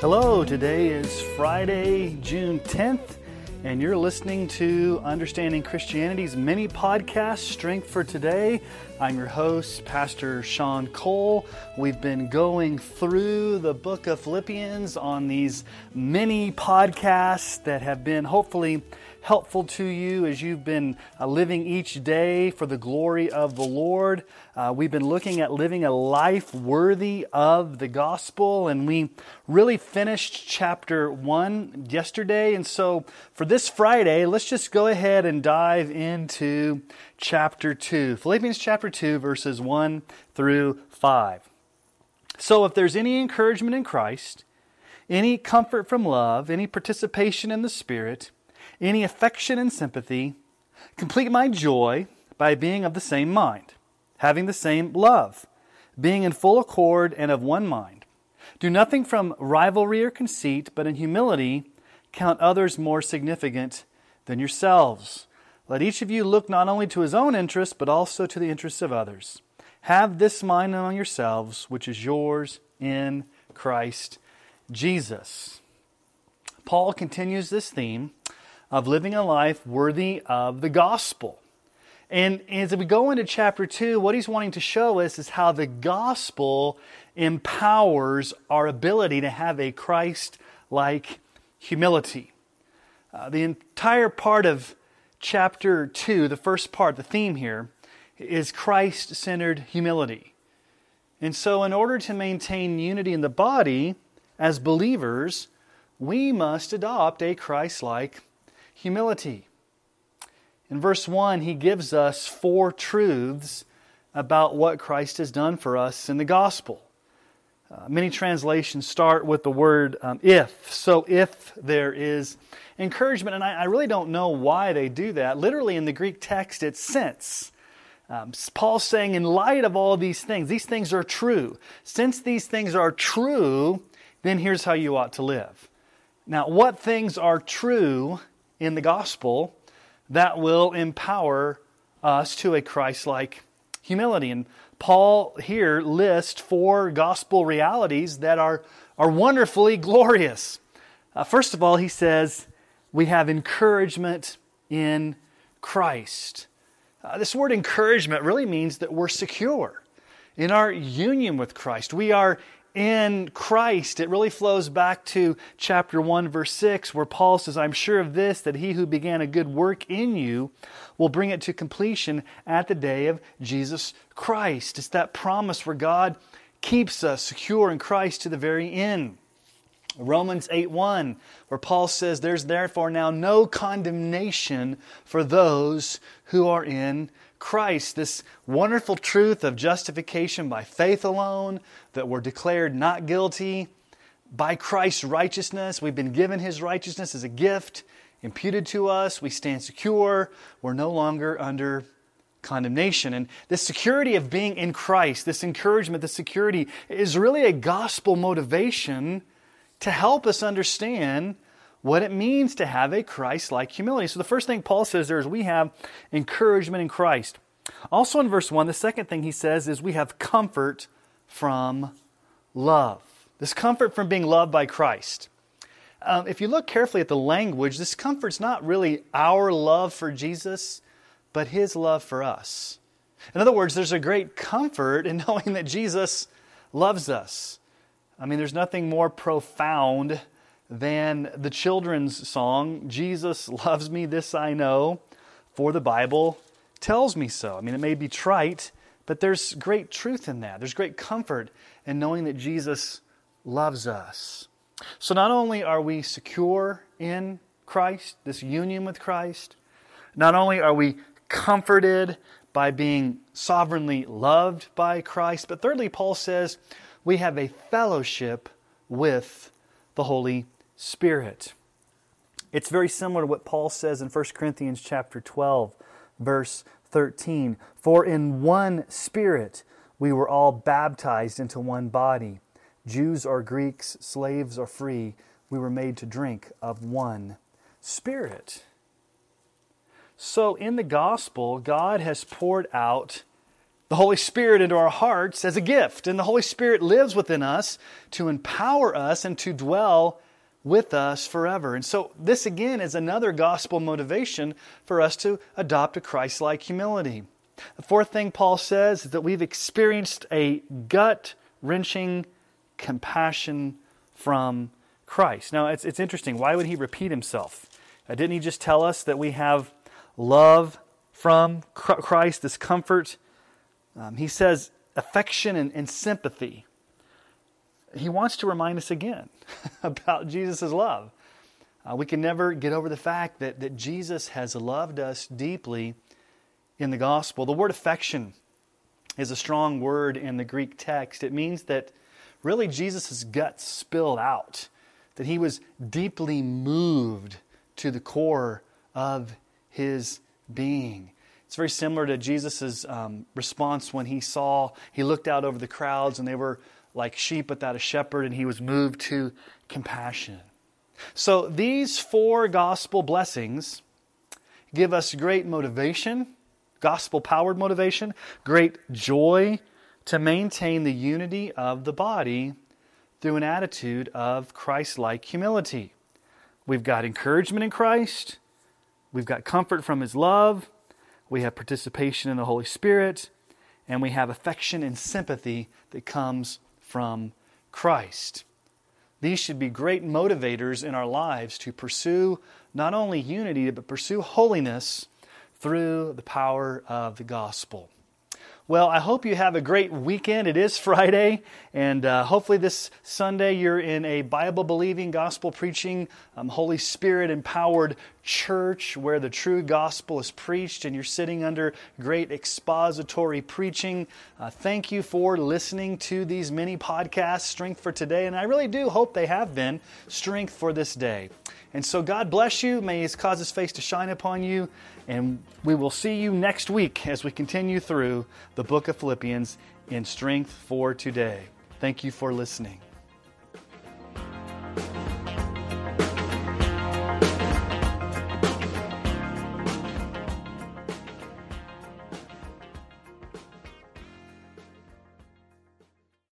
Hello, today is Friday, June 10th, and you're listening to Understanding Christianity's mini podcast, Strength for Today. I'm your host, Pastor Sean Cole. We've been going through the book of Philippians on these mini podcasts that have been hopefully helpful to you as you've been uh, living each day for the glory of the Lord. Uh, we've been looking at living a life worthy of the gospel, and we really finished chapter one yesterday. And so for this Friday, let's just go ahead and dive into chapter two Philippians chapter 2, verses 1 through 5. So if there's any encouragement in Christ, any comfort from love, any participation in the Spirit, any affection and sympathy, complete my joy by being of the same mind, having the same love, being in full accord and of one mind. Do nothing from rivalry or conceit, but in humility count others more significant than yourselves. Let each of you look not only to his own interests, but also to the interests of others. Have this mind among yourselves, which is yours in Christ Jesus. Paul continues this theme of living a life worthy of the gospel. And as we go into chapter 2, what he's wanting to show us is how the gospel empowers our ability to have a Christ like humility. Uh, the entire part of chapter 2, the first part, the theme here, is Christ centered humility. And so, in order to maintain unity in the body as believers, we must adopt a Christ like humility. In verse 1, he gives us four truths about what Christ has done for us in the gospel. Uh, many translations start with the word um, if. So, if there is encouragement, and I, I, really don't know why they do that. Literally in the Greek text, it's since. Um, Paul's saying, in light of all these things, these things are true. Since these things are true, then here's how you ought to live. Now, what things are true in the gospel that will empower us to a Christ like humility. And Paul here lists four gospel realities that are, are wonderfully glorious. Uh, first of all, he says, we have encouragement in Christ. Uh, this word encouragement really means that we're secure in our union with Christ. We are in Christ. It really flows back to chapter 1, verse 6, where Paul says, I'm sure of this, that he who began a good work in you will bring it to completion at the day of Jesus Christ. It's that promise where God keeps us secure in Christ to the very end. Romans 8 1, where Paul says, There's therefore now no condemnation for those who are in Christ, this wonderful truth of justification by faith alone, that we're declared not guilty by Christ's righteousness. We've been given his righteousness as a gift, imputed to us. We stand secure. We're no longer under condemnation. And this security of being in Christ, this encouragement, this security, is really a gospel motivation to help us understand what it means to have a Christ like humility. So the first thing Paul says there is we have encouragement in Christ. Also in verse 1, the second thing he says is we have comfort from love. This comfort from being loved by Christ. Um, if you look carefully at the language, this comfort's not really our love for Jesus, but his love for us. In other words, there's a great comfort in knowing that Jesus loves us. I mean, there's nothing more profound than the children's song, Jesus Loves Me, This I Know, for the Bible tells me so. I mean, it may be trite, but there's great truth in that. There's great comfort in knowing that Jesus loves us. So not only are we secure in Christ, this union with Christ, not only are we comforted by being sovereignly loved by Christ, but thirdly, Paul says we have a fellowship with the Holy Spirit. It's very similar to what Paul says in 1 Corinthians chapter 12, verse 13. For in one Spirit we were all baptized into one body. Jews or Greeks, slaves or free, we were made to drink of one Spirit. So in the gospel, God has poured out the Holy Spirit into our hearts as a gift. And the Holy Spirit lives within us to empower us and to dwell with us forever. And so, this again is another gospel motivation for us to adopt a Christ like humility. The fourth thing Paul says is that we've experienced a gut wrenching compassion from Christ. Now, it's, it's interesting. Why would he repeat himself? Didn't he just tell us that we have love from Christ, this comfort? Um, he says affection and, and sympathy. He wants to remind us again about Jesus' love. Uh, we can never get over the fact that, that Jesus has loved us deeply in the gospel. The word affection is a strong word in the Greek text. It means that really Jesus' guts spilled out, that he was deeply moved to the core of his being. It's very similar to Jesus' um, response when he saw, he looked out over the crowds and they were like sheep without a shepherd, and he was moved to compassion. So these four gospel blessings give us great motivation, gospel powered motivation, great joy to maintain the unity of the body through an attitude of Christ like humility. We've got encouragement in Christ, we've got comfort from His love, we have participation in the Holy Spirit, and we have affection and sympathy that comes from Christ. These should be great motivators in our lives to pursue not only unity, but pursue holiness through the power of the gospel. Well, I hope you have a great weekend. It is Friday, and uh, hopefully, this Sunday you're in a Bible believing, gospel preaching, um, Holy Spirit empowered church where the true gospel is preached and you're sitting under great expository preaching. Uh, thank you for listening to these mini podcasts, Strength for Today, and I really do hope they have been strength for this day. And so, God bless you. May He cause His face to shine upon you. And we will see you next week as we continue through the book of Philippians in Strength for Today. Thank you for listening.